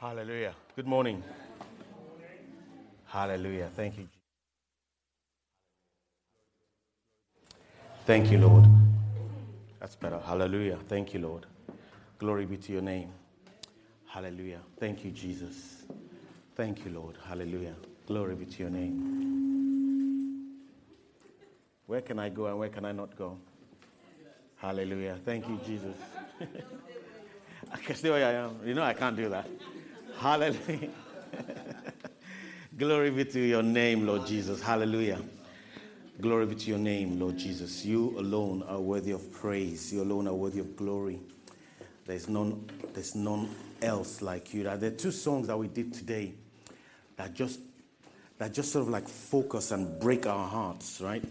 Hallelujah. Good morning. Hallelujah. Thank you. Thank you, Lord. That's better. Hallelujah. Thank you, Lord. Glory be to your name. Hallelujah. Thank you, Jesus. Thank you, Lord. Hallelujah. Glory be to your name. Where can I go and where can I not go? Hallelujah. Thank you, Jesus. I can stay where I am. You know I can't do that. Hallelujah. Glory be to your name, Lord Jesus. Hallelujah. Glory be to your name, Lord Jesus. You alone are worthy of praise. You alone are worthy of glory. There's none, there's none else like you. There are two songs that we did today that just that just sort of like focus and break our hearts, right?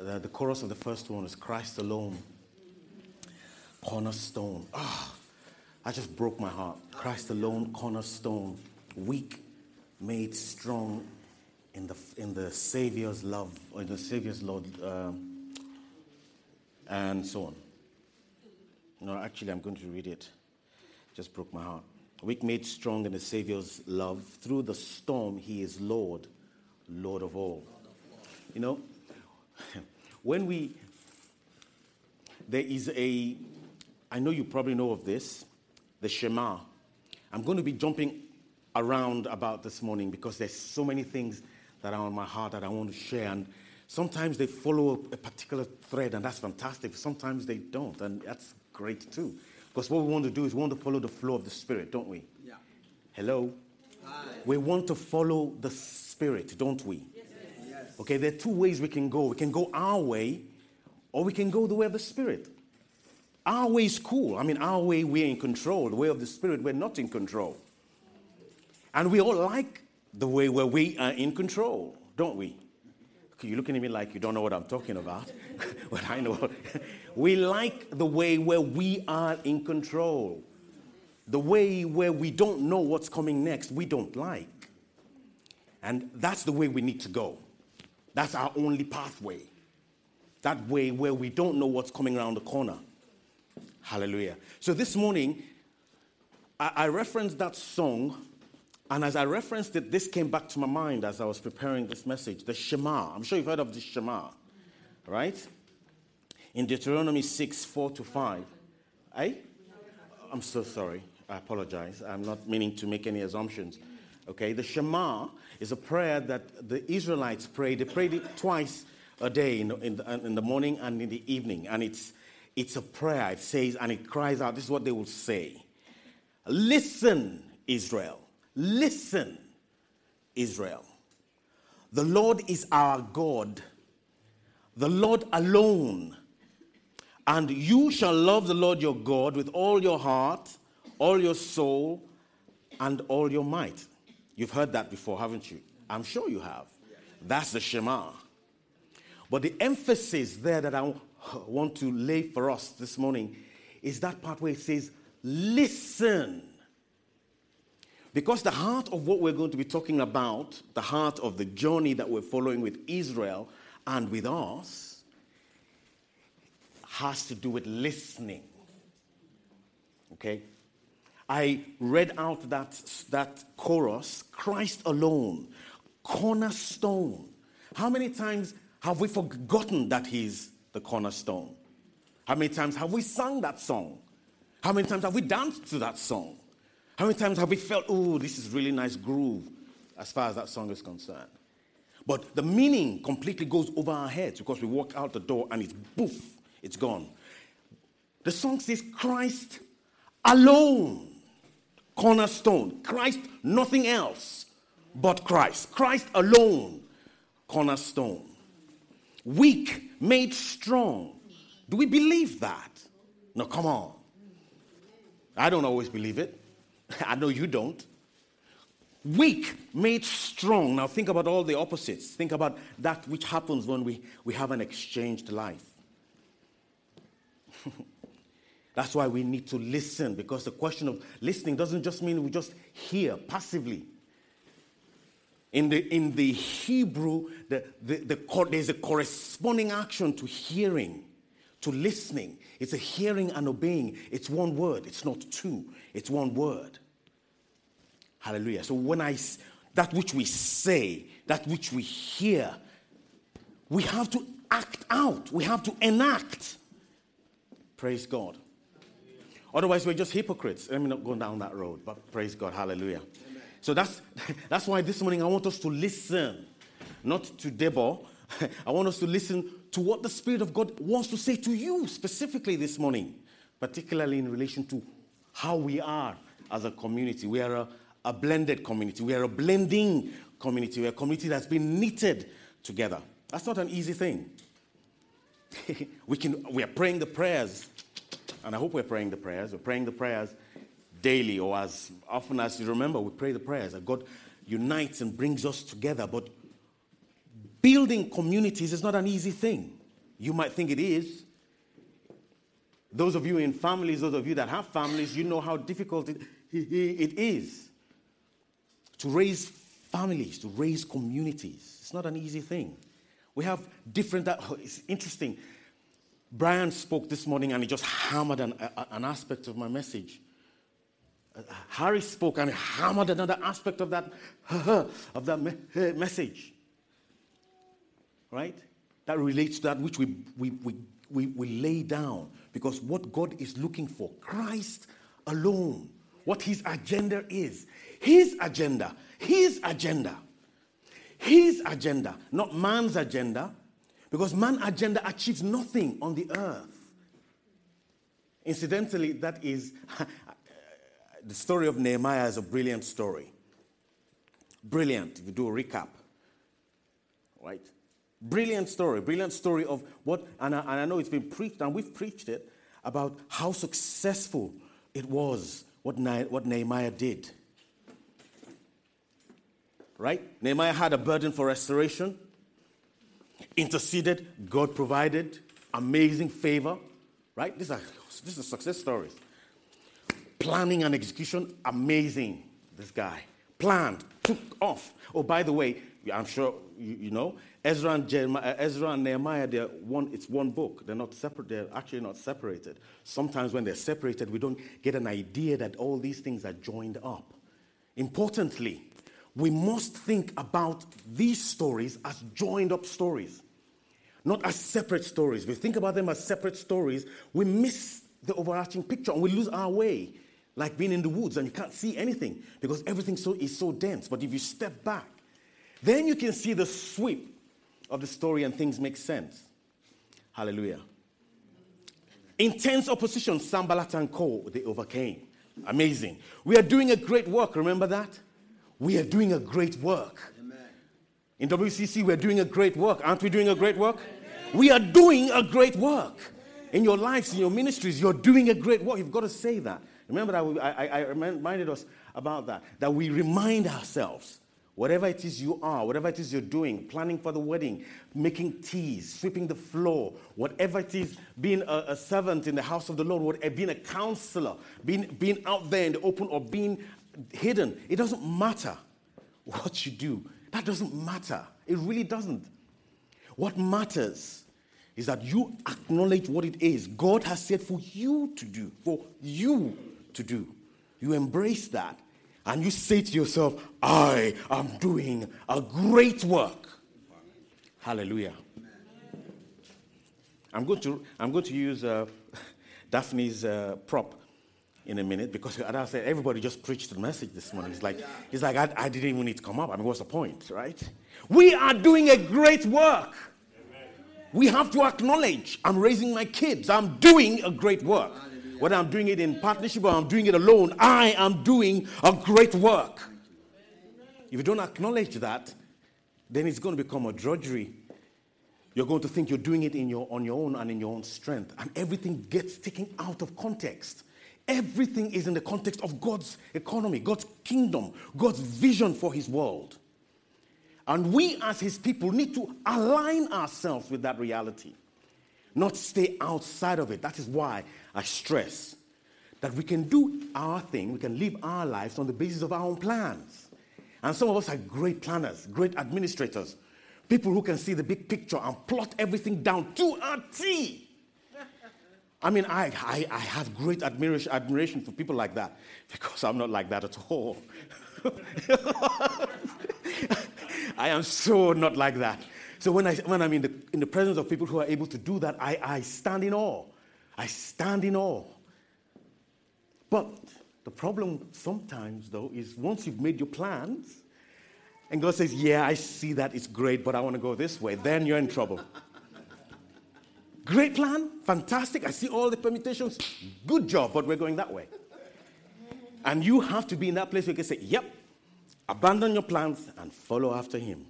The, the chorus of the first one is Christ alone, cornerstone. Ah, I just broke my heart. Christ alone, cornerstone, weak, made strong in the, in the Savior's love, or in the Savior's Lord, uh, and so on. No, actually, I'm going to read it. Just broke my heart. Weak made strong in the Savior's love. Through the storm, He is Lord, Lord of all. You know, when we, there is a, I know you probably know of this, the Shema. I'm going to be jumping around about this morning because there's so many things that are on my heart that I want to share. And sometimes they follow a particular thread, and that's fantastic. Sometimes they don't, and that's great too. Because what we want to do is we want to follow the flow of the Spirit, don't we? Yeah. Hello? Hi. We want to follow the Spirit, don't we? Yes. Okay, there are two ways we can go. We can go our way, or we can go the way of the Spirit. Our way is cool. I mean, our way, we're in control. The way of the Spirit, we're not in control. And we all like the way where we are in control, don't we? You're looking at me like you don't know what I'm talking about. but I know. we like the way where we are in control. The way where we don't know what's coming next, we don't like. And that's the way we need to go. That's our only pathway. That way where we don't know what's coming around the corner. Hallelujah. So this morning, I, referenced that song and as I referenced it, this came back to my mind as I was preparing this message the Shema. I'm sure you've heard of the Shema, right? In Deuteronomy 6 4 to 5. I? I'm so sorry. I apologize. I'm not meaning to make any assumptions. Okay, the Shema is a prayer that the Israelites pray. They prayed it twice a day in in the, in the morning and in the evening. And it's, it's a prayer. It says, and it cries out, this is what they will say Listen, Israel. Listen, Israel. The Lord is our God, the Lord alone. And you shall love the Lord your God with all your heart, all your soul, and all your might. You've heard that before, haven't you? I'm sure you have. That's the Shema. But the emphasis there that I want to lay for us this morning is that part where it says, Listen. Because the heart of what we're going to be talking about, the heart of the journey that we're following with Israel and with us, has to do with listening. Okay? I read out that, that chorus Christ alone, cornerstone. How many times have we forgotten that He's the cornerstone? How many times have we sung that song? How many times have we danced to that song? How many times have we felt, oh, this is really nice groove as far as that song is concerned? But the meaning completely goes over our heads because we walk out the door and it's poof, it's gone. The song says, Christ alone, cornerstone. Christ, nothing else but Christ. Christ alone, cornerstone. Weak, made strong. Do we believe that? No, come on. I don't always believe it. I know you don't. Weak made strong. Now think about all the opposites. Think about that which happens when we, we have an exchanged life. That's why we need to listen because the question of listening doesn't just mean we just hear passively. In the, in the Hebrew, the, the, the, there's a corresponding action to hearing, to listening. It's a hearing and obeying. It's one word, it's not two, it's one word. Hallelujah. So when I, that which we say, that which we hear, we have to act out. We have to enact. Praise God. Otherwise, we're just hypocrites. Let me not go down that road, but praise God. Hallelujah. So that's, that's why this morning I want us to listen, not to Deborah. I want us to listen to what the Spirit of God wants to say to you specifically this morning, particularly in relation to how we are as a community. We are a, a blended community, we are a blending community, we're a community that's been knitted together. That's not an easy thing. we, can, we are praying the prayers, and I hope we're praying the prayers. We're praying the prayers daily, or as often as you remember, we pray the prayers that God unites and brings us together. But building communities is not an easy thing. You might think it is. Those of you in families, those of you that have families, you know how difficult it, it is to raise families, to raise communities. It's not an easy thing. We have different, oh, it's interesting. Brian spoke this morning and he just hammered an, an aspect of my message. Harry spoke and hammered another aspect of that, of that me- eh, message. Right? That relates to that which we, we, we, we, we lay down. Because what God is looking for, Christ alone, what his agenda is, his agenda, his agenda his agenda, not man's agenda, because man's agenda achieves nothing on the earth. Incidentally, that is the story of Nehemiah is a brilliant story. Brilliant, if you do a recap. Right? Brilliant story, brilliant story of what, and I, and I know it's been preached, and we've preached it, about how successful it was, what, what Nehemiah did right? Nehemiah had a burden for restoration, interceded, God provided, amazing favor, right? These are, these are success stories. Planning and execution, amazing, this guy. Planned, took off. Oh, by the way, I'm sure you, you know, Ezra and, Jeremiah, uh, Ezra and Nehemiah, they're one, it's one book. They're not separate, they're actually not separated. Sometimes when they're separated, we don't get an idea that all these things are joined up. Importantly, we must think about these stories as joined up stories, not as separate stories. We think about them as separate stories, we miss the overarching picture and we lose our way, like being in the woods and you can't see anything because everything so, is so dense. But if you step back, then you can see the sweep of the story and things make sense. Hallelujah. Intense opposition, Sanballat and Co., they overcame. Amazing. We are doing a great work, remember that? we are doing a great work. In WCC, we're doing a great work. Aren't we doing a great work? We are doing a great work. In your lives, in your ministries, you're doing a great work. You've got to say that. Remember that we, I, I reminded us about that. That we remind ourselves, whatever it is you are, whatever it is you're doing, planning for the wedding, making teas, sweeping the floor, whatever it is, being a, a servant in the house of the Lord, eh, being a counselor, being, being out there in the open, or being hidden. It doesn't matter what you do. That doesn't matter. It really doesn't. What matters is that you acknowledge what it is God has said for you to do, for you to do. You embrace that and you say to yourself, I am doing a great work. Hallelujah. I'm going to, I'm going to use uh, Daphne's uh, prop in a minute because I said, everybody just preached the message this morning. It's like, it's like I, I didn't even need to come up. I mean, what's the point, right? We are doing a great work. We have to acknowledge I'm raising my kids. I'm doing a great work. Whether I'm doing it in partnership or I'm doing it alone, I am doing a great work. If you don't acknowledge that, then it's going to become a drudgery. You're going to think you're doing it in your, on your own and in your own strength, and everything gets taken out of context. Everything is in the context of God's economy, God's kingdom, God's vision for his world. And we, as his people, need to align ourselves with that reality, not stay outside of it. That is why I stress that we can do our thing, we can live our lives on the basis of our own plans. And some of us are great planners, great administrators, people who can see the big picture and plot everything down to a T. I mean, I, I, I have great admiration, admiration for people like that because I'm not like that at all. I am so not like that. So when, I, when I'm in the, in the presence of people who are able to do that, I, I stand in awe. I stand in awe. But the problem sometimes, though, is once you've made your plans, and God says, Yeah, I see that, it's great, but I want to go this way, then you're in trouble. great plan, fantastic, I see all the permutations, good job, but we're going that way. And you have to be in that place where you can say, Yep, abandon your plans and follow after Him.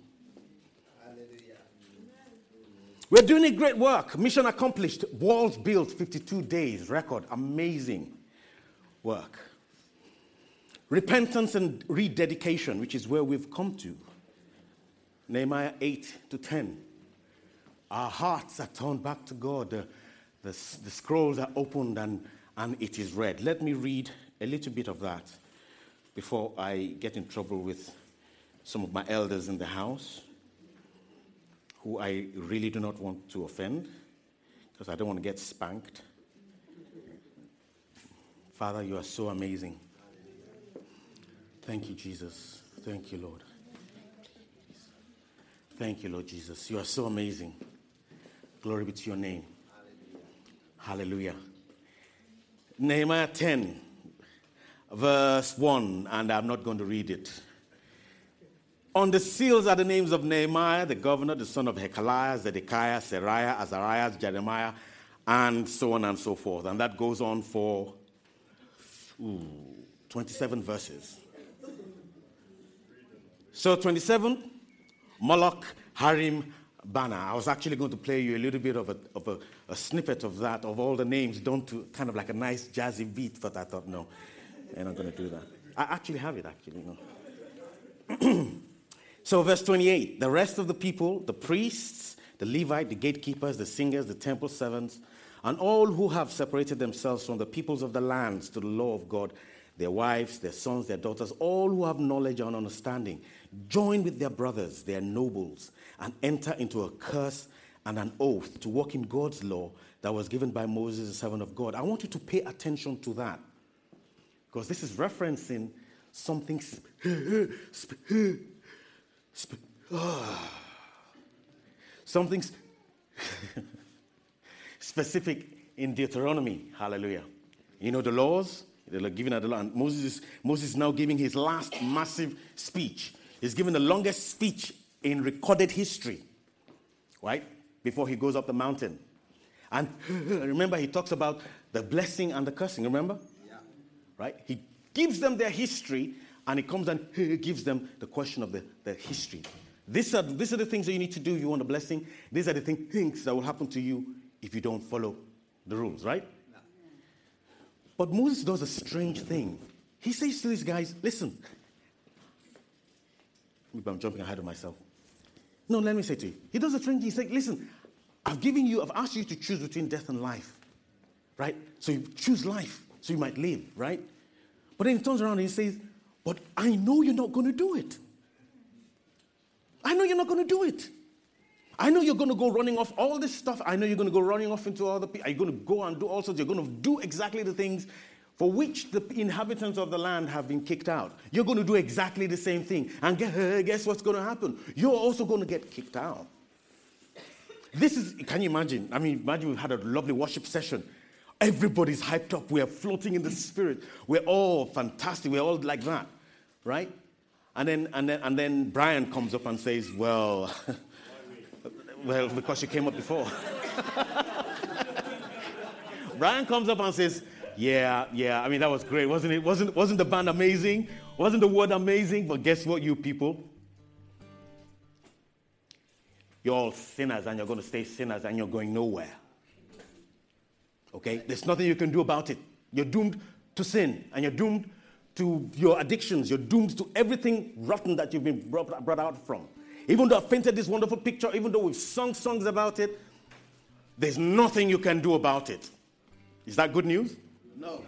We're doing a great work. Mission accomplished. Walls built, 52 days, record. Amazing work. Repentance and rededication, which is where we've come to. Nehemiah 8 to 10. Our hearts are turned back to God. The, the, the scrolls are opened and, and it is read. Let me read a little bit of that before I get in trouble with some of my elders in the house who I really do not want to offend because I don't want to get spanked. Father, you are so amazing. Thank you, Jesus. Thank you, Lord. Thank you, Lord Jesus. You are so amazing. Glory be to your name. Hallelujah. Hallelujah. Nehemiah 10, verse 1, and I'm not going to read it. On the seals are the names of Nehemiah, the governor, the son of Hachaliah, Zedekiah, Seraiah, Azariah, Jeremiah, and so on and so forth. And that goes on for ooh, 27 verses. So 27, Malluch, Harim, Baanah. I was actually going to play you a little bit of, a, of a, a, snippet of that, of all the names, done to kind of like a nice jazzy beat, but I thought, no, I'm not going to do that. I actually have it, actually. No. So, verse 28 the rest of the people, the priests, the Levite, the gatekeepers, the singers, the temple servants, and all who have separated themselves from the peoples of the lands to the law of God, their wives, their sons, their daughters, all who have knowledge and understanding, join with their brothers, their nobles, and enter into a curse and an oath to walk in God's law that was given by Moses, the servant of God. I want you to pay attention to that because this is referencing something Ah. Something specific in Deuteronomy. Hallelujah. You know the laws? They're given at the land. Moses, Moses is now giving his last massive speech. He's giving the longest speech in recorded history, right? Before he goes up the mountain. And remember, he talks about the blessing and the cursing, remember? Yeah. Right? He gives them their history and he comes and he gives them the question of the, the history. These are, these are the things that you need to do if you want a blessing. These are the thing, things that will happen to you if you don't follow the rules, right? But Moses does a strange thing. He says to these guys, listen, maybe I'm jumping ahead of myself. No, let me say to you. He does a strange thing. He says, listen, I've given you, I've asked you to choose between death and life, right? So you choose life so you might live, right? But then he turns around and he says, but I know you're not going to do it. I know you're not going to do it. I know you're going to go running off all this stuff. I know you're going to go running off into other people. Are you going to go and do all sorts? You're going to do exactly the things for which the inhabitants of the land have been kicked out. You're going to do exactly the same thing. And uh, guess what's going to happen? You're also going to get kicked out. This is, can you imagine? I mean, imagine we've had a lovely worship session. Everybody's hyped up. We're floating in the spirit. We're all fantastic. We're all like that, right? And then, and then, and then Brian comes up and says, Well, well, because you came up before. Brian comes up and says, Yeah, yeah, I mean, that was great, wasn't it? Wasn't, wasn't the band amazing? Wasn't the word amazing? But guess what, you people? You're all sinners and you're going to stay sinners and you're going nowhere. Okay? There's nothing you can do about it. You're doomed to sin and you're doomed to your addictions. You're doomed to everything rotten that you've been brought, brought out from. Even though I've painted this wonderful picture, even though we've sung songs about it, there's nothing you can do about it. Is that good news? No.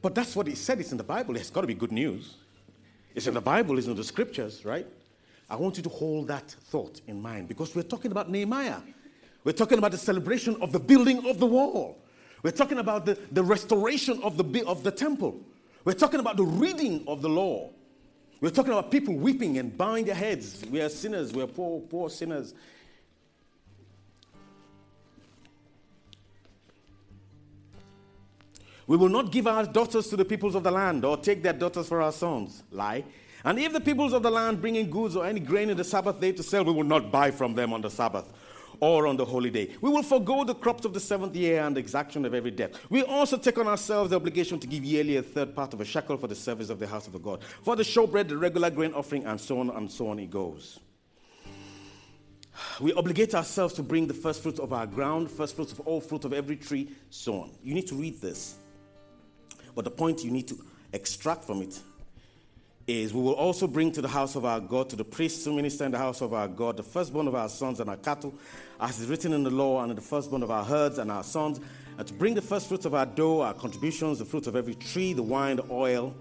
But that's what he said. It's in the Bible. It's got to be good news. It's in the Bible, it's in the scriptures, right? I want you to hold that thought in mind because we're talking about Nehemiah. We're talking about the celebration of the building of the wall. We're talking about the, the restoration of the, of the temple. We're talking about the reading of the law. We're talking about people weeping and bowing their heads. We are sinners. We are poor, poor sinners. We will not give our daughters to the peoples of the land or take their daughters for our sons. Lie. And if the peoples of the land bring in goods or any grain in the Sabbath day to sell, we will not buy from them on the Sabbath or on the holy day. We will forego the crops of the seventh year and the exaction of every debt. We also take on ourselves the obligation to give yearly a third part of a shekel for the service of the house of the God, for the showbread, the regular grain offering, and so on and so on it goes. We obligate ourselves to bring the first fruits of our ground, first fruits of all fruit of every tree, so on. You need to read this. But the point you need to extract from it is we will also bring to the house of our God, to the priests who minister in the house of our God, the firstborn of our sons and our cattle, as is written in the law, and the firstborn of our herds and our sons, and to bring the first fruits of our dough, our contributions, the fruit of every tree, the wine, the oil,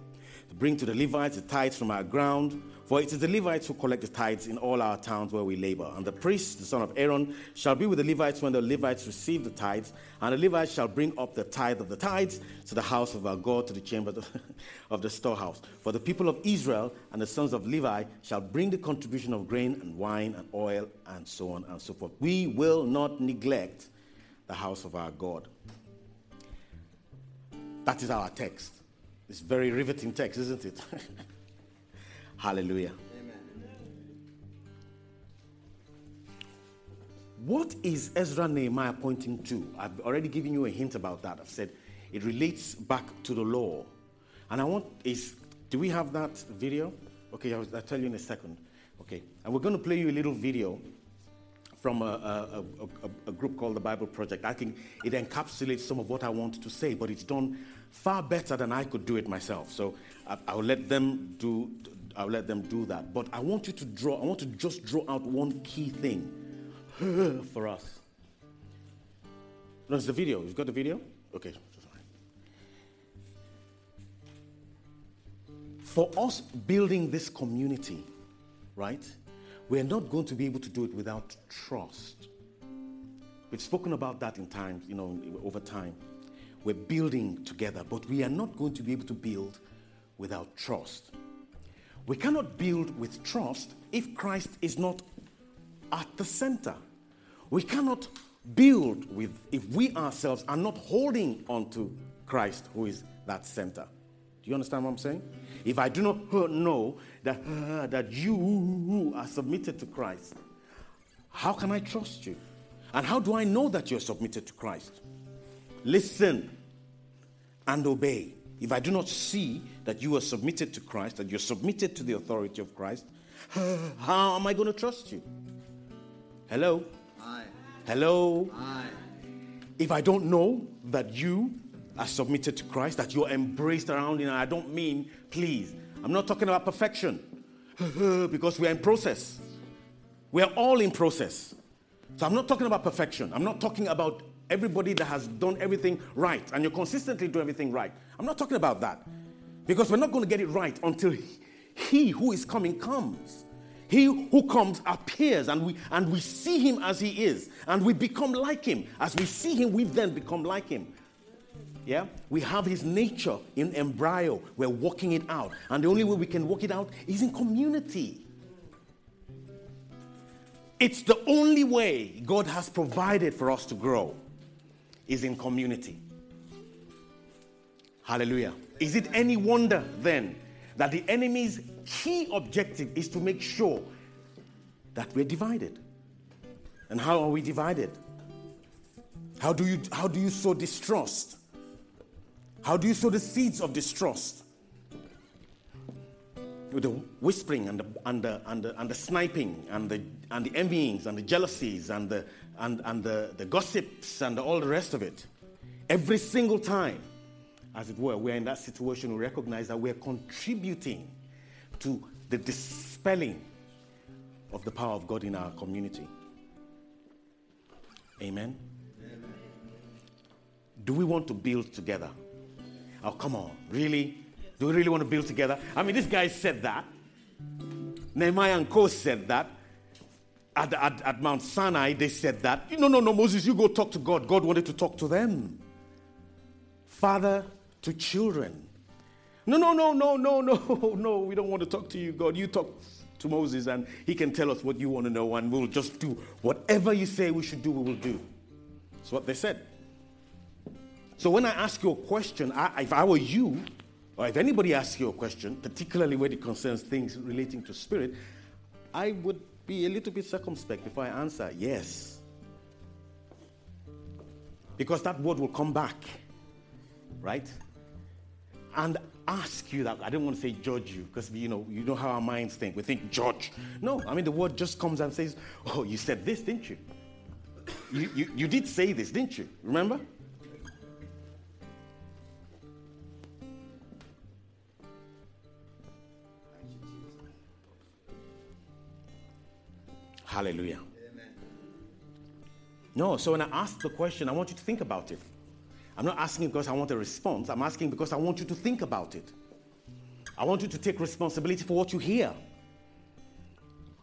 to bring to the Levites the tithes from our ground for it is the Levites who collect the tithes in all our towns where we labor. And the priest, the son of Aaron, shall be with the Levites when the Levites receive the tithes. And the Levites shall bring up the tithe of the tithes to the house of our God, to the chamber of the storehouse. For the people of Israel and the sons of Levi shall bring the contribution of grain and wine and oil and so on and so forth. We will not neglect the house of our God. That is our text. It's very riveting text, isn't it? Hallelujah. Amen. What is Ezra Nehemiah pointing to? I've already given you a hint about that. I've said it relates back to the law. And I want is do we have that video? Okay, I'll, I'll tell you in a second. Okay, and we're going to play you a little video from a, a, a, a, group called the Bible Project. I think it encapsulates some of what I want to say, but it's done far better than I could do it myself. So I, will let them do I'll let them do that. But I want you to draw, I want to just draw out one key thing for us. No, it's the video. You've got the video? Okay. For us building this community, right, we're not going to be able to do it without trust. We've spoken about that in time, you know, over time. We're building together, but we are not going to be able to build without trust. We cannot build with trust if Christ is not at the center. We cannot build with if we ourselves are not holding on to Christ, who is that center. Do you understand what I'm saying? If I do not know that, uh, that you are submitted to Christ, how can I trust you? And how do I know that you're submitted to Christ? Listen and obey. If I do not see that you are submitted to Christ, that you're submitted to the authority of Christ, how am I going to trust you? Hello? Hi. Hello? Hi. If I don't know that you are submitted to Christ, that you're embraced around, and I don't mean, please, I'm not talking about perfection because we're in process. We're all in process. So I'm not talking about perfection. I'm not talking about everybody that has done everything right and you consistently do everything right. I'm not talking about that because we're not going to get it right until he who is coming comes. He who comes appears and we, and we see him as he is and we become like him. As we see him, we then become like him. Yeah? We have his nature in embryo. We're working it out. And the only way we can work it out is in community. It's the only way God has provided for us to grow is in community. Hallelujah. Is it any wonder then that the enemy's key objective is to make sure that we're divided? And how are we divided? How do you, how do you sow distrust? How do you sow the seeds of distrust? With the whispering and the, and the, and the, and the sniping and the, and the envyings and the jealousies and the, and, and the, the gossips and all the rest of it. Every single time, as it were, we're in that situation, we recognize that we're contributing to the dispelling of the power of God in our community. Amen? Amen. Do we want to build together? Oh, come on. Really? Do we really want to build together? I mean, this guy said that. Nehemiah and Co said that at, at, at Mount Sinai, they said that. No, no, no, Moses, you go talk to God. God wanted to talk to them. father to children. No, no, no, no, no, no, no. We don't want to talk to you, God. You talk to Moses, and he can tell us what you want to know, and we'll just do whatever you say we should do, we will do. That's what they said. So when I ask you a question, I, if I were you, or if anybody asks you a question, particularly when it concerns things relating to spirit, I would be a little bit circumspect before I answer yes. Because that word will come back, right? And ask you that. I don't want to say judge you because you know you know how our minds think. We think judge. No, I mean the word just comes and says, "Oh, you said this, didn't you? You you, you did say this, didn't you? Remember?" Hallelujah. Amen. No, so when I ask the question, I want you to think about it. I'm not asking because I want a response. I'm asking because I want you to think about it. I want you to take responsibility for what you hear.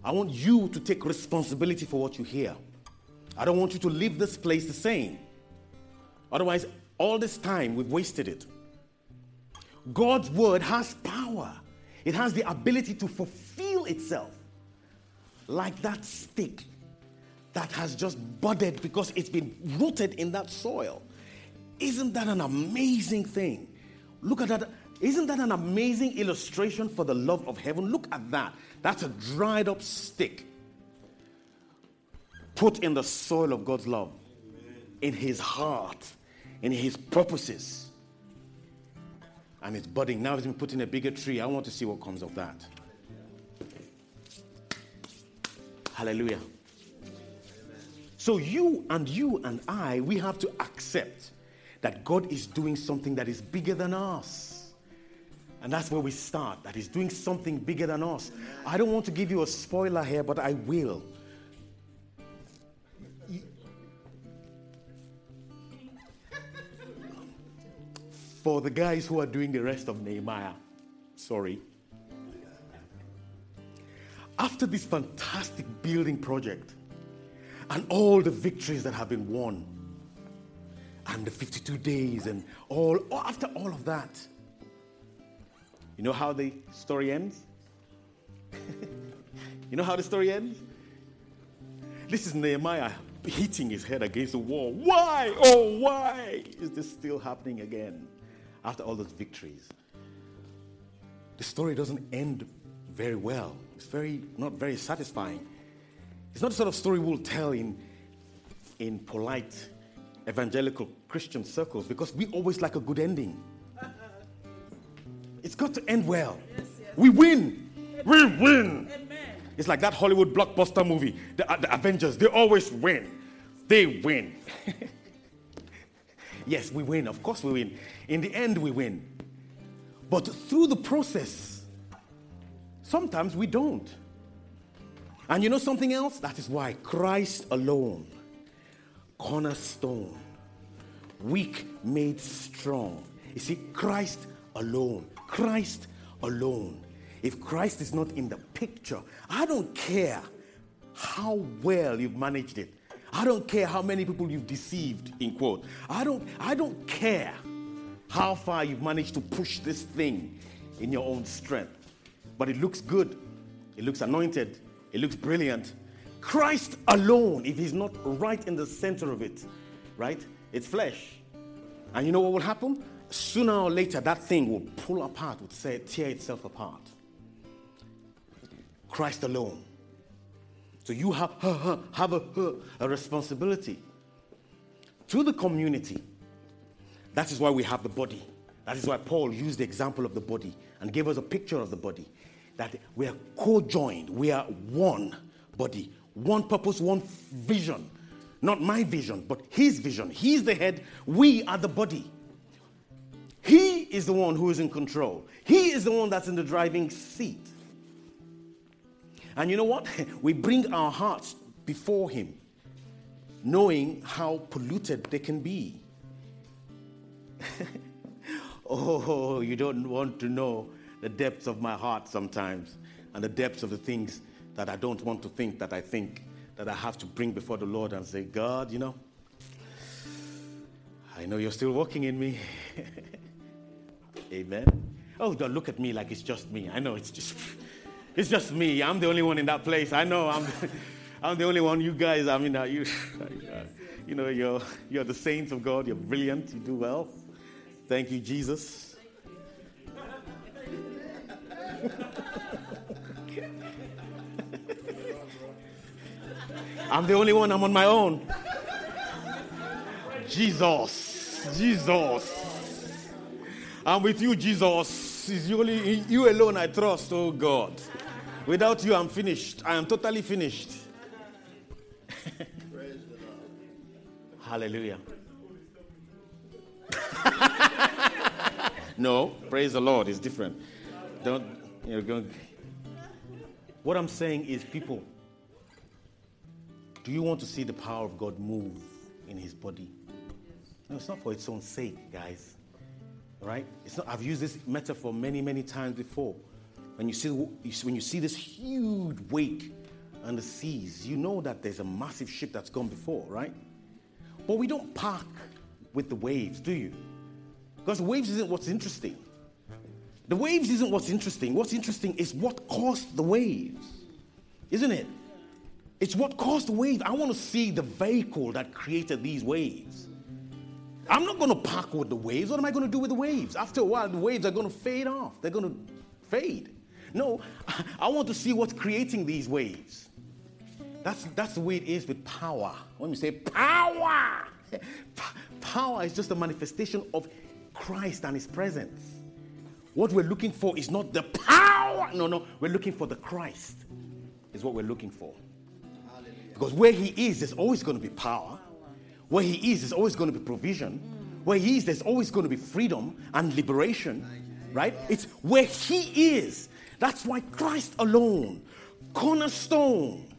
I want you to take responsibility for what you hear. I don't want you to leave this place the same. Otherwise, all this time we've wasted it. God's word has power, it has the ability to fulfill itself like that stick that has just budded because it's been rooted in that soil. Isn't that an amazing thing? Look at that. Isn't that an amazing illustration for the love of heaven? Look at that. That's a dried up stick put in the soil of God's love, in his heart, in his purposes. And it's budding. Now it's been put in a bigger tree. I want to see what comes of that. Hallelujah. So you and you and I, we have to accept that God is doing something that is bigger than us. And that's where we start. That He's doing something bigger than us. I don't want to give you a spoiler here, but I will. For the guys who are doing the rest of Nehemiah, sorry. After this fantastic building project and all the victories that have been won, and the 52 days and all after all of that you know how the story ends? You know how the story ends? This is nehemiah hitting his head against the wall. Why? Oh why is this still happening again after all those victories? The story doesn't end very well it's very not very satisfying it's not the sort of story we'll tell in in polite evangelical Christian circles because we always like a good ending. It's got to end well. Yes, yes. We win. Amen. We win. Amen. It's like that Hollywood blockbuster movie, the, uh, the Avengers. They always win. They win. yes, we win. Of course, we win. In the end, we win. But through the process, sometimes we don't. And you know something else? That is why Christ alone cornerstone, weak made strong. You see, Christ alone, Christ alone. If Christ is not in the picture, I don't care how well you've managed it. I don't care how many people you've deceived, in quote. I don't, I don't care how far you've managed to push this thing in your own strength. But it looks good. It looks anointed. It looks brilliant. Christ alone, if he's not right in the center of it, right? It's flesh. And you know what will happen? Sooner or later, that thing will pull apart, will say, tear itself apart. Christ alone. So you have, have a, a responsibility to the community. That is why we have the body. That is why Paul used the example of the body and gave us a picture of the body. That we are co joined, we are one body, one purpose, one vision. Not my vision, but his vision. He's the head, we are the body. He is the one who is in control. He is the one that's in the driving seat. And you know what? We bring our hearts before him, knowing how polluted they can be. oh, you don't want to know the depths of my heart sometimes and the depths of the things that I don't want to think that I think that I have to bring before the Lord and say, God, you know, I know you're still walking in me. Amen. Oh, don't look at me like it's just me. I know it's just it's just me. I'm the only one in that place. I know I'm I'm the only one. You guys, I mean, you you know, you're you're the saints of God. You're brilliant. You do well. Thank you, Jesus. I'm the only one. I'm on my own. Jesus. Jesus. I'm with you, Jesus. It's only you alone I trust, oh God. Without you, I'm finished. I am totally finished. Hallelujah. no, praise the Lord. It's different. Don't you know, going. What I'm saying is, people, do you want to see the power of God move in His body? No, it's not for its own sake, guys. Right? It's not. I've used this metaphor many, many times before. When you see when you see this huge wake on the seas, you know that there's a massive ship that's gone before, right? But we don't park with the waves, do you? Because the waves isn't what's interesting. The waves isn't what's interesting. What's interesting is what caused the waves, isn't it? It's what caused the waves. I want to see the vehicle that created these waves. I'm not going to park with the waves. What am I going to do with the waves? After a while, the waves are going to fade off. They're going to fade. No, I want to see what's creating these waves. That's, that's the way it is with power. When we say power, power is just a manifestation of Christ and His presence. What we're looking for is not the power. No, no, we're looking for the Christ, is what we're looking for. Because where He is, there's always going to be power. Where He is, there's always going to be provision. Where He is, there's always going to be freedom and liberation, right? It's where He is. That's why Christ alone, cornerstone,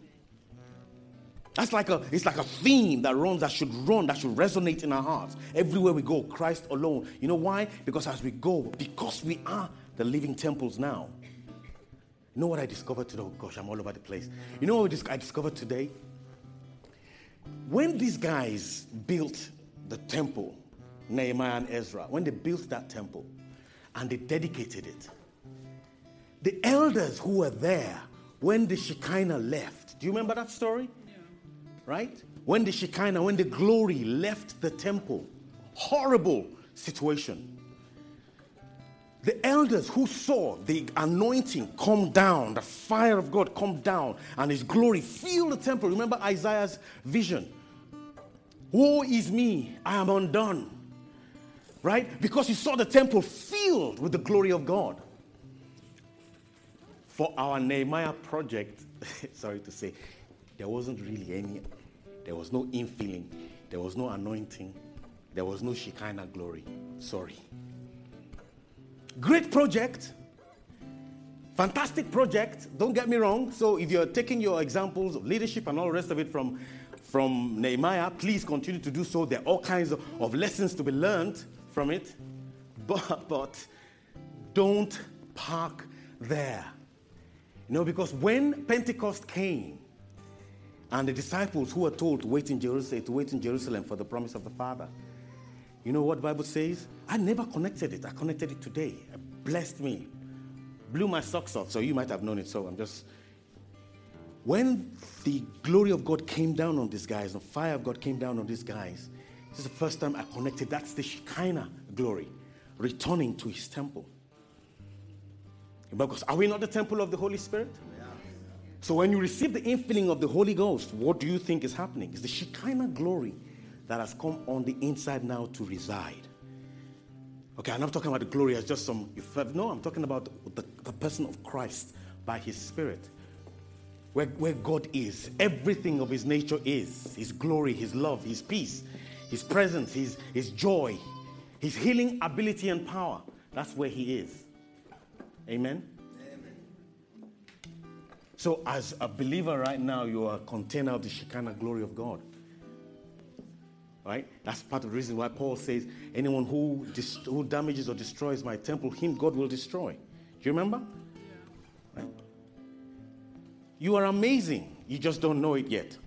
that's like a it's like a theme that runs that should run that should resonate in our hearts everywhere we go. Christ alone. You know why? Because as we go, because we are the living temples now. You know what I discovered today? Oh gosh, I'm all over the place. You know what I discovered today? When these guys built the temple, Nehemiah and Ezra, when they built that temple and they dedicated it, the elders who were there when the Shekinah left, do you remember that story? Right? When the Shekinah, when the glory left the temple, horrible situation. The elders who saw the anointing come down, the fire of God come down, and his glory fill the temple. Remember Isaiah's vision. Woe is me, I am undone. Right? Because he saw the temple filled with the glory of God. For our Nehemiah project, sorry to say, there wasn't really any, there was no infilling, there was no anointing, there was no Shekinah glory. Sorry. Great project, fantastic project, don't get me wrong. So if you're taking your examples of leadership and all the rest of it from, from Nehemiah, please continue to do so. There are all kinds of, of lessons to be learned from it. But, but don't park there. You know, because when Pentecost came, and the disciples who were told to wait in Jerusalem, to wait in Jerusalem for the promise of the Father. You know what Bible says? I never connected it. I connected it today. It blessed me. Blew my socks off. So you might have known it. So I'm just. When the glory of God came down on these guys, the fire of God came down on these guys, this is the first time I connected. That's the Shekinah glory returning to his temple. Because are we not the temple of the Holy Spirit? So when you receive the infilling of the Holy Ghost, what do you think is happening? It's the Shekinah glory that has come on the inside now to reside. Okay, I'm not talking about the glory as just some, no, I'm talking about the, the person of Christ by his Spirit. Where, where God is, everything of his nature is his glory, his love, his peace, his presence, his, his joy, his healing ability and power. That's where he is. Amen. So, as a believer right now, you are a container of the Shekinah glory of God. Right? That's part of the reason why Paul says, anyone who, dis- who damages or destroys my temple, him God will destroy. Do you remember? Right? You are amazing. You just don't know it yet.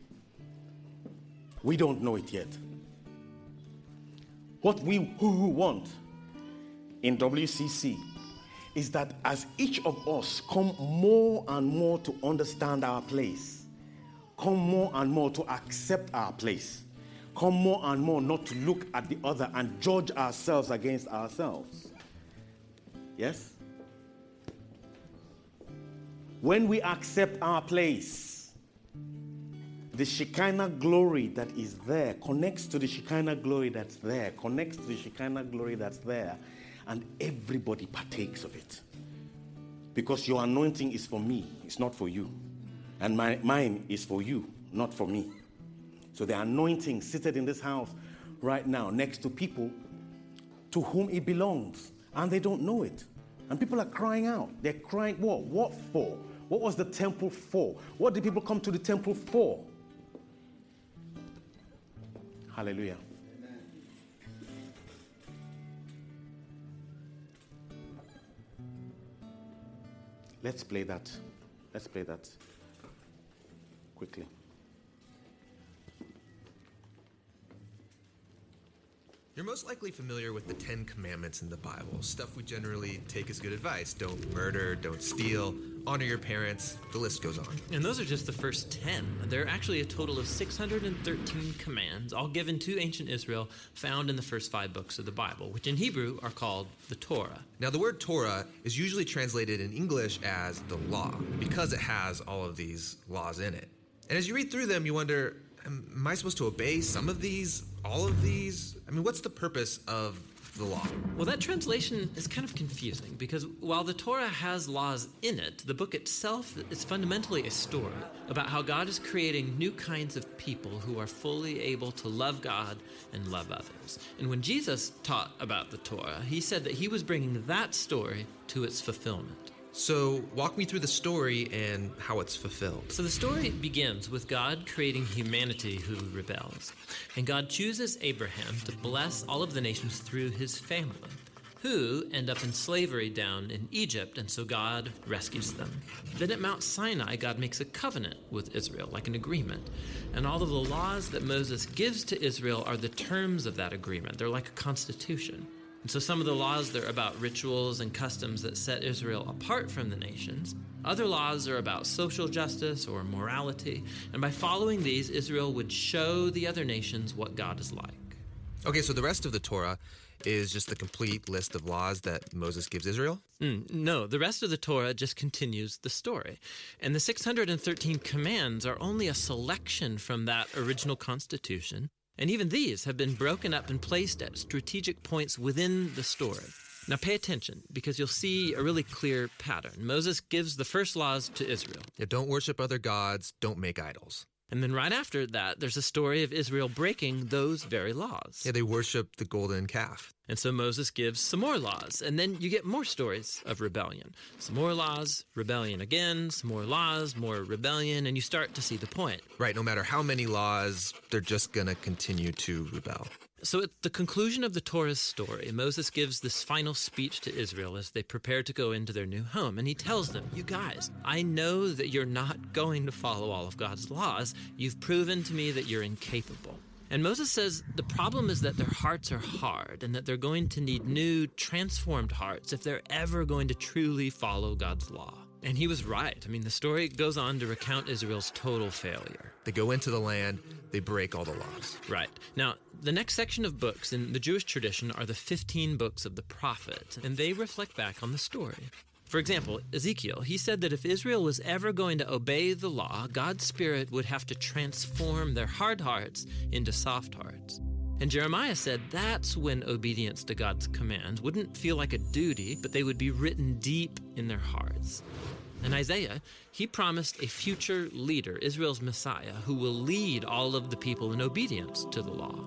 We don't know it yet. what we who want in WCC is that as each of us come more and more to understand our place, come more and more to accept our place, come more and more not to look at the other and judge ourselves against ourselves. Yes? When we accept our place, the Shekinah glory that is there connects to the Shekinah glory that's there, connects to the Shekinah glory that's there, and everybody partakes of it. Because your anointing is for me, it's not for you. And my, mine is for you, not for me. So the anointing seated in this house right now next to people to whom it belongs, and they don't know it. And people are crying out. They're crying, what? What for? What was the temple for? What did people come to the temple for? Hallelujah. Let's play that. Let's play that quickly. You're most likely familiar with the Ten Commandments in the Bible, stuff we generally take as good advice. Don't murder, don't steal, honor your parents, the list goes on. And those are just the first 10. There are actually a total of 613 commands, all given to ancient Israel, found in the first five books of the Bible, which in Hebrew are called the Torah. Now, the word Torah is usually translated in English as the law, because it has all of these laws in it. And as you read through them, you wonder, am I supposed to obey some of these, all of these? I mean, what's the purpose of the law? Well, that translation is kind of confusing because while the Torah has laws in it, the book itself is fundamentally a story about how God is creating new kinds of people who are fully able to love God and love others. And when Jesus taught about the Torah, he said that he was bringing that story to its fulfillment. So, walk me through the story and how it's fulfilled. So, the story begins with God creating humanity who rebels. And God chooses Abraham to bless all of the nations through his family, who end up in slavery down in Egypt, and so God rescues them. Then at Mount Sinai, God makes a covenant with Israel, like an agreement. And all of the laws that Moses gives to Israel are the terms of that agreement, they're like a constitution. And so some of the laws are about rituals and customs that set Israel apart from the nations. Other laws are about social justice or morality. And by following these, Israel would show the other nations what God is like. Okay, so the rest of the Torah is just the complete list of laws that Moses gives Israel? Mm, no, the rest of the Torah just continues the story. And the 613 commands are only a selection from that original constitution and even these have been broken up and placed at strategic points within the story. Now pay attention because you'll see a really clear pattern. Moses gives the first laws to Israel. Yeah, don't worship other gods, don't make idols. And then right after that, there's a story of Israel breaking those very laws. Yeah, they worship the golden calf. And so Moses gives some more laws. And then you get more stories of rebellion. Some more laws, rebellion again, some more laws, more rebellion, and you start to see the point. Right, no matter how many laws, they're just going to continue to rebel. So, at the conclusion of the Torah's story, Moses gives this final speech to Israel as they prepare to go into their new home. And he tells them, You guys, I know that you're not going to follow all of God's laws. You've proven to me that you're incapable. And Moses says the problem is that their hearts are hard and that they're going to need new, transformed hearts if they're ever going to truly follow God's law. And he was right. I mean, the story goes on to recount Israel's total failure. They go into the land, they break all the laws. Right. Now, the next section of books in the Jewish tradition are the 15 books of the prophet, and they reflect back on the story. For example, Ezekiel, he said that if Israel was ever going to obey the law, God's Spirit would have to transform their hard hearts into soft hearts. And Jeremiah said that's when obedience to God's commands wouldn't feel like a duty, but they would be written deep in their hearts. And Isaiah, he promised a future leader, Israel's Messiah, who will lead all of the people in obedience to the law.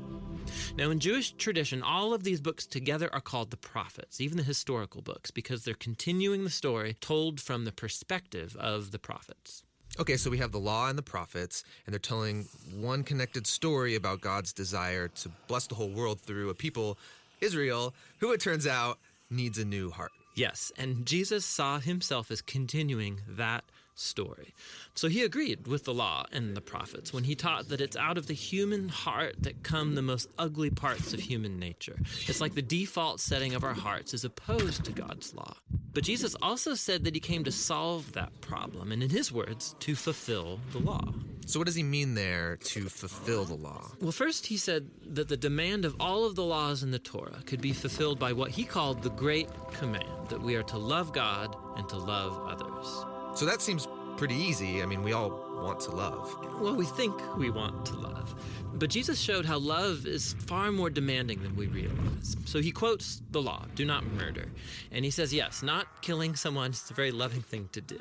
Now, in Jewish tradition, all of these books together are called the prophets, even the historical books, because they're continuing the story told from the perspective of the prophets. Okay, so we have the law and the prophets, and they're telling one connected story about God's desire to bless the whole world through a people, Israel, who it turns out needs a new heart. Yes, and Jesus saw himself as continuing that story. So he agreed with the law and the prophets when he taught that it's out of the human heart that come the most ugly parts of human nature. It's like the default setting of our hearts is opposed to God's law. But Jesus also said that he came to solve that problem, and in his words, to fulfill the law. So, what does he mean there to fulfill the law? Well, first, he said that the demand of all of the laws in the Torah could be fulfilled by what he called the Great Command that we are to love God and to love others. So, that seems pretty easy. I mean, we all want to love. Well, we think we want to love. But Jesus showed how love is far more demanding than we realize. So he quotes the law do not murder. And he says, yes, not killing someone is a very loving thing to do.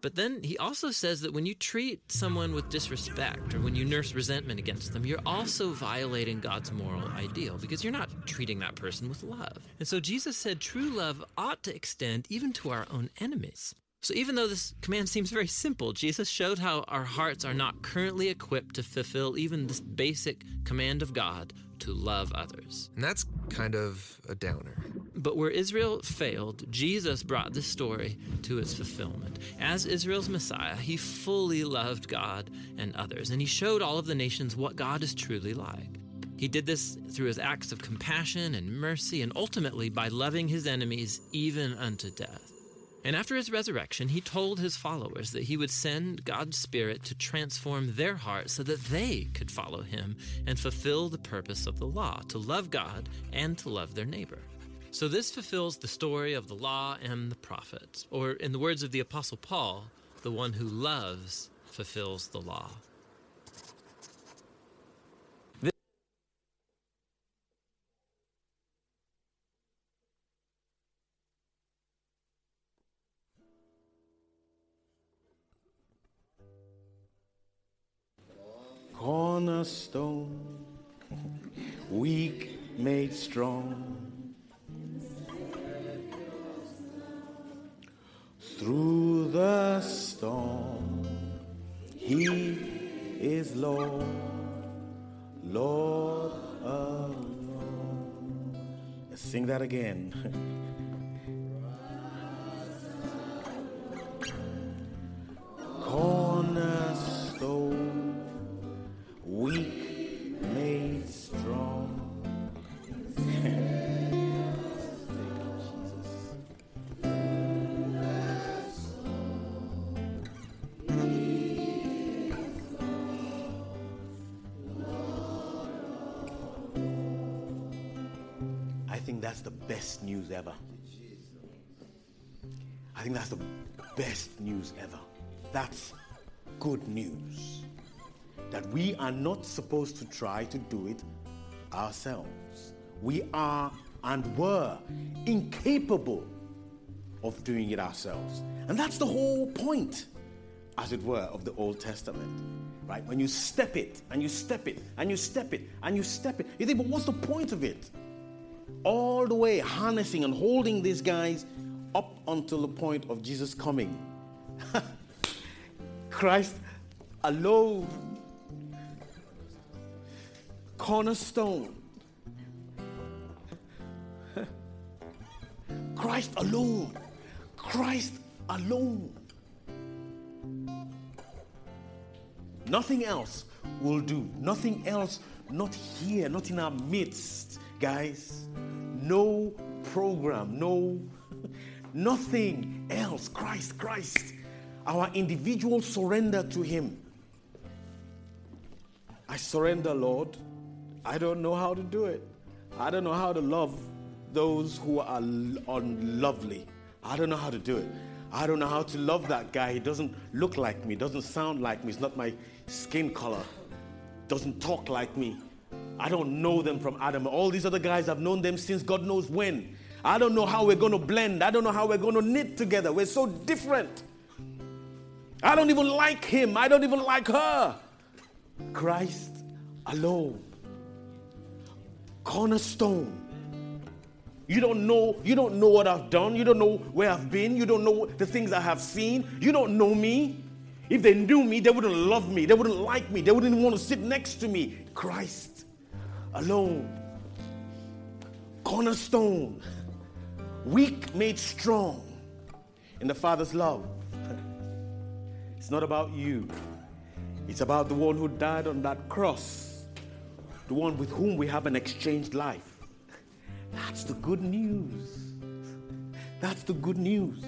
But then he also says that when you treat someone with disrespect or when you nurse resentment against them, you're also violating God's moral ideal because you're not treating that person with love. And so Jesus said true love ought to extend even to our own enemies. So even though this command seems very simple, Jesus showed how our hearts are not currently equipped to fulfill even this basic command of God to love others. And that's kind of a downer. But where Israel failed, Jesus brought this story to its fulfillment. As Israel's Messiah, he fully loved God and others, and he showed all of the nations what God is truly like. He did this through his acts of compassion and mercy, and ultimately by loving his enemies even unto death. And after his resurrection, he told his followers that he would send God's Spirit to transform their hearts so that they could follow him and fulfill the purpose of the law to love God and to love their neighbor. So, this fulfills the story of the law and the prophets, or in the words of the Apostle Paul, the one who loves fulfills the law. Again. news ever. I think that's the best news ever. That's good news. That we are not supposed to try to do it ourselves. We are and were incapable of doing it ourselves. And that's the whole point, as it were, of the Old Testament. Right? When you step it and you step it and you step it and you step it, you think, but what's the point of it? All the way harnessing and holding these guys up until the point of Jesus coming. Christ alone, cornerstone. Christ alone. Christ alone. Nothing else will do. Nothing else, not here, not in our midst, guys. No program, no, nothing else. Christ, Christ. Our individual surrender to Him. I surrender, Lord. I don't know how to do it. I don't know how to love those who are unlovely. I don't know how to do it. I don't know how to love that guy. He doesn't look like me, doesn't sound like me, it's not my skin color, doesn't talk like me. I don't know them from Adam. All these other guys, I've known them since God knows when. I don't know how we're going to blend. I don't know how we're going to knit together. We're so different. I don't even like him. I don't even like her. Christ alone. Cornerstone. You don't know, you don't know what I've done. You don't know where I've been. You don't know the things I have seen. You don't know me. If they knew me, they wouldn't love me. They wouldn't like me. They wouldn't want to sit next to me. Christ alone. Cornerstone. Weak made strong in the Father's love. It's not about you. It's about the one who died on that cross, the one with whom we have an exchanged life. That's the good news. That's the good news.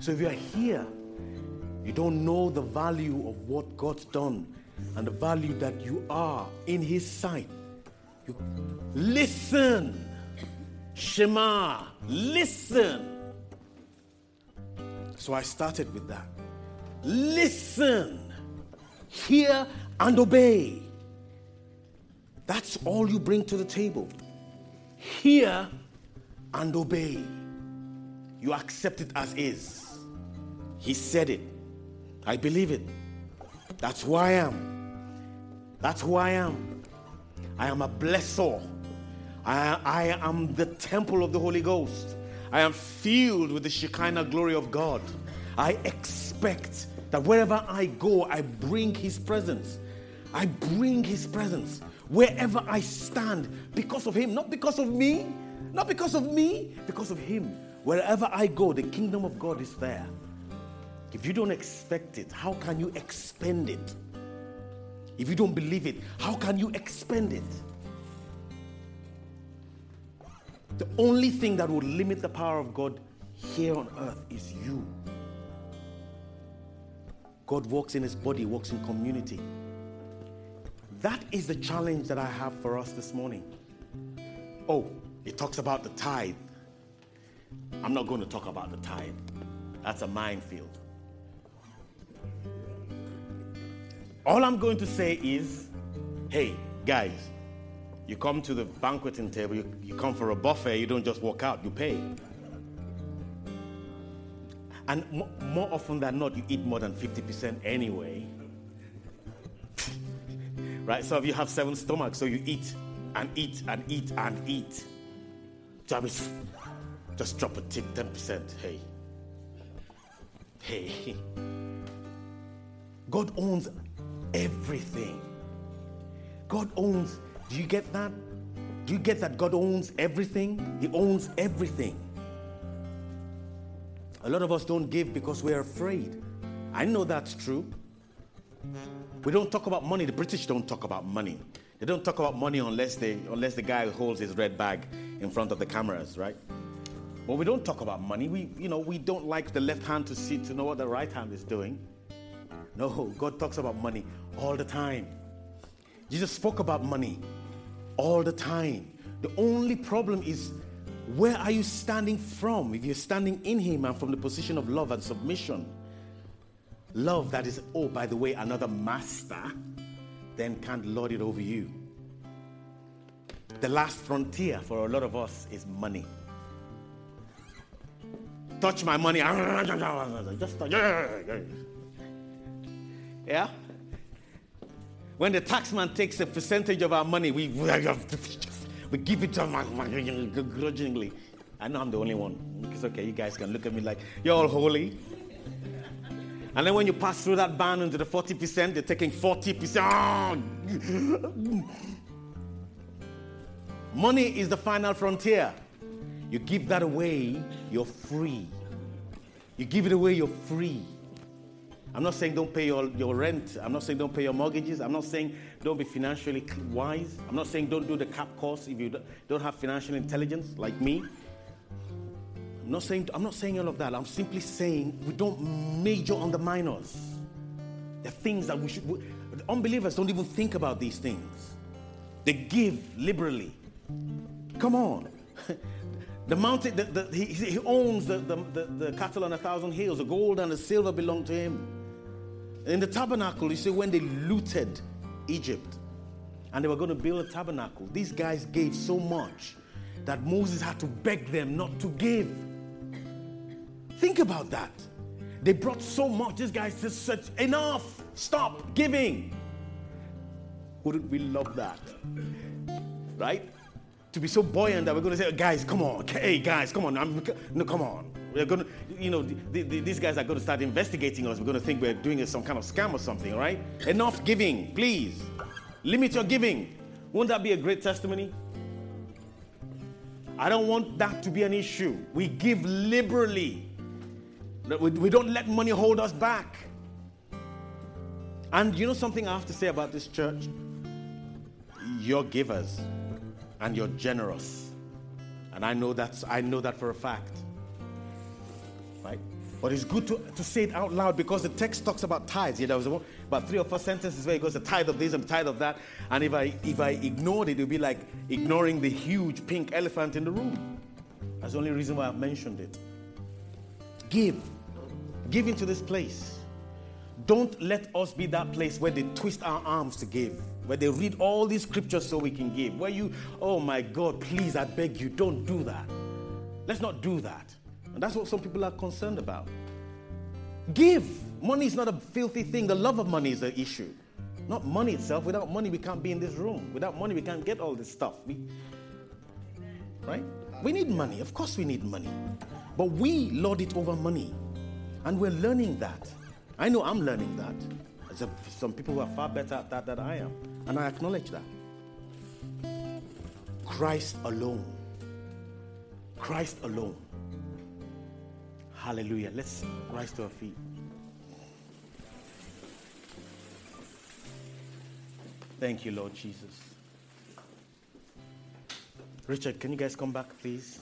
So if you're here, you don't know the value of what God's done and the value that you are in His sight. You listen, Shema, listen. So I started with that. Listen, hear, and obey. That's all you bring to the table. Hear and obey. You accept it as is. He said it. I believe it. That's who I am. That's who I am. I am a blessor. I, I am the temple of the Holy Ghost. I am filled with the Shekinah glory of God. I expect that wherever I go, I bring His presence. I bring His presence wherever I stand because of Him, not because of me, not because of me, because of Him. Wherever I go, the kingdom of God is there. If you don't expect it, how can you expend it? If you don't believe it, how can you expend it? The only thing that will limit the power of God here on earth is you. God walks in his body, walks in community. That is the challenge that I have for us this morning. Oh, it talks about the tithe. I'm not going to talk about the tithe. That's a minefield. All I'm going to say is hey, guys, you come to the banqueting table, you, you come for a buffet, you don't just walk out, you pay. And mo- more often than not, you eat more than 50% anyway. right? So if you have seven stomachs, so you eat and eat and eat and eat. So just drop a tip 10%. Hey. Hey. God owns everything. God owns, do you get that? Do you get that God owns everything? He owns everything. A lot of us don't give because we're afraid. I know that's true. We don't talk about money. The British don't talk about money. They don't talk about money unless they unless the guy holds his red bag in front of the cameras, right? Well, we don't talk about money. We, you know, we don't like the left hand to see to know what the right hand is doing. No, God talks about money all the time. Jesus spoke about money all the time. The only problem is where are you standing from? If you're standing in Him and from the position of love and submission, love that is, oh, by the way, another master, then can't lord it over you. The last frontier for a lot of us is money. Touch my money. Just touch. Yeah? When the taxman takes a percentage of our money, we, we give it to him grudgingly. I know I'm the only one. It's okay. You guys can look at me like, you're all holy. And then when you pass through that band into the 40%, they're taking 40%. Ah! Money is the final frontier. You give that away, you're free. You give it away, you're free. I'm not saying don't pay your, your rent. I'm not saying don't pay your mortgages. I'm not saying don't be financially wise. I'm not saying don't do the cap course if you don't have financial intelligence like me. I'm not saying I'm not saying all of that. I'm simply saying we don't major on the minors. The things that we should we, unbelievers don't even think about these things. They give liberally. Come on. The mountain, the, the, he, he owns the, the, the, the cattle on a thousand hills. The gold and the silver belong to him. In the tabernacle, you see, when they looted Egypt and they were going to build a tabernacle, these guys gave so much that Moses had to beg them not to give. Think about that. They brought so much. These guys just said, Enough, stop giving. Wouldn't we love that? Right? To be so buoyant that we're going to say, Guys, come on. Hey, guys, come on. I'm, no, come on. We're going to, you know, the, the, these guys are going to start investigating us. We're going to think we're doing some kind of scam or something, right? Enough giving, please. Limit your giving. Won't that be a great testimony? I don't want that to be an issue. We give liberally. We, don't let money hold us back. And you know something I have to say about this church? You're givers and you're generous. And I know that's I know that for a fact. But it's good to, to say it out loud because the text talks about tithes. Yeah, there was about three or four sentences where it goes the tithe of this and tithe of that. And if I if I ignored it, it would be like ignoring the huge pink elephant in the room. That's the only reason why I've mentioned it. Give. Give into this place. Don't let us be that place where they twist our arms to give, where they read all these scriptures so we can give. Where you, oh my God, please, I beg you, don't do that. Let's not do that. And that's what some people are concerned about. Give. Money is not a filthy thing. The love of money is the issue. Not money itself. Without money, we can't be in this room. Without money, we can't get all this stuff. We, right? We need money. Of course, we need money. But we lord it over money. And we're learning that. I know I'm learning that. There's some people who are far better at that than I am. And I acknowledge that. Christ alone. Christ alone. Hallelujah. Let's rise to our feet. Thank you, Lord Jesus. Richard, can you guys come back, please?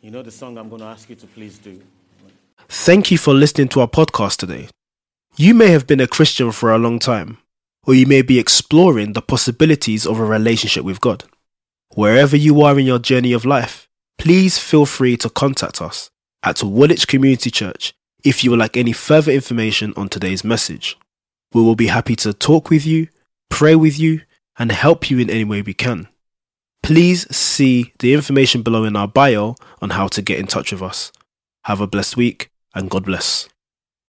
You know the song I'm going to ask you to please do. Thank you for listening to our podcast today. You may have been a Christian for a long time, or you may be exploring the possibilities of a relationship with God. Wherever you are in your journey of life, please feel free to contact us at Woolwich Community Church if you would like any further information on today's message. We will be happy to talk with you, pray with you, and help you in any way we can. Please see the information below in our bio on how to get in touch with us. Have a blessed week and God bless.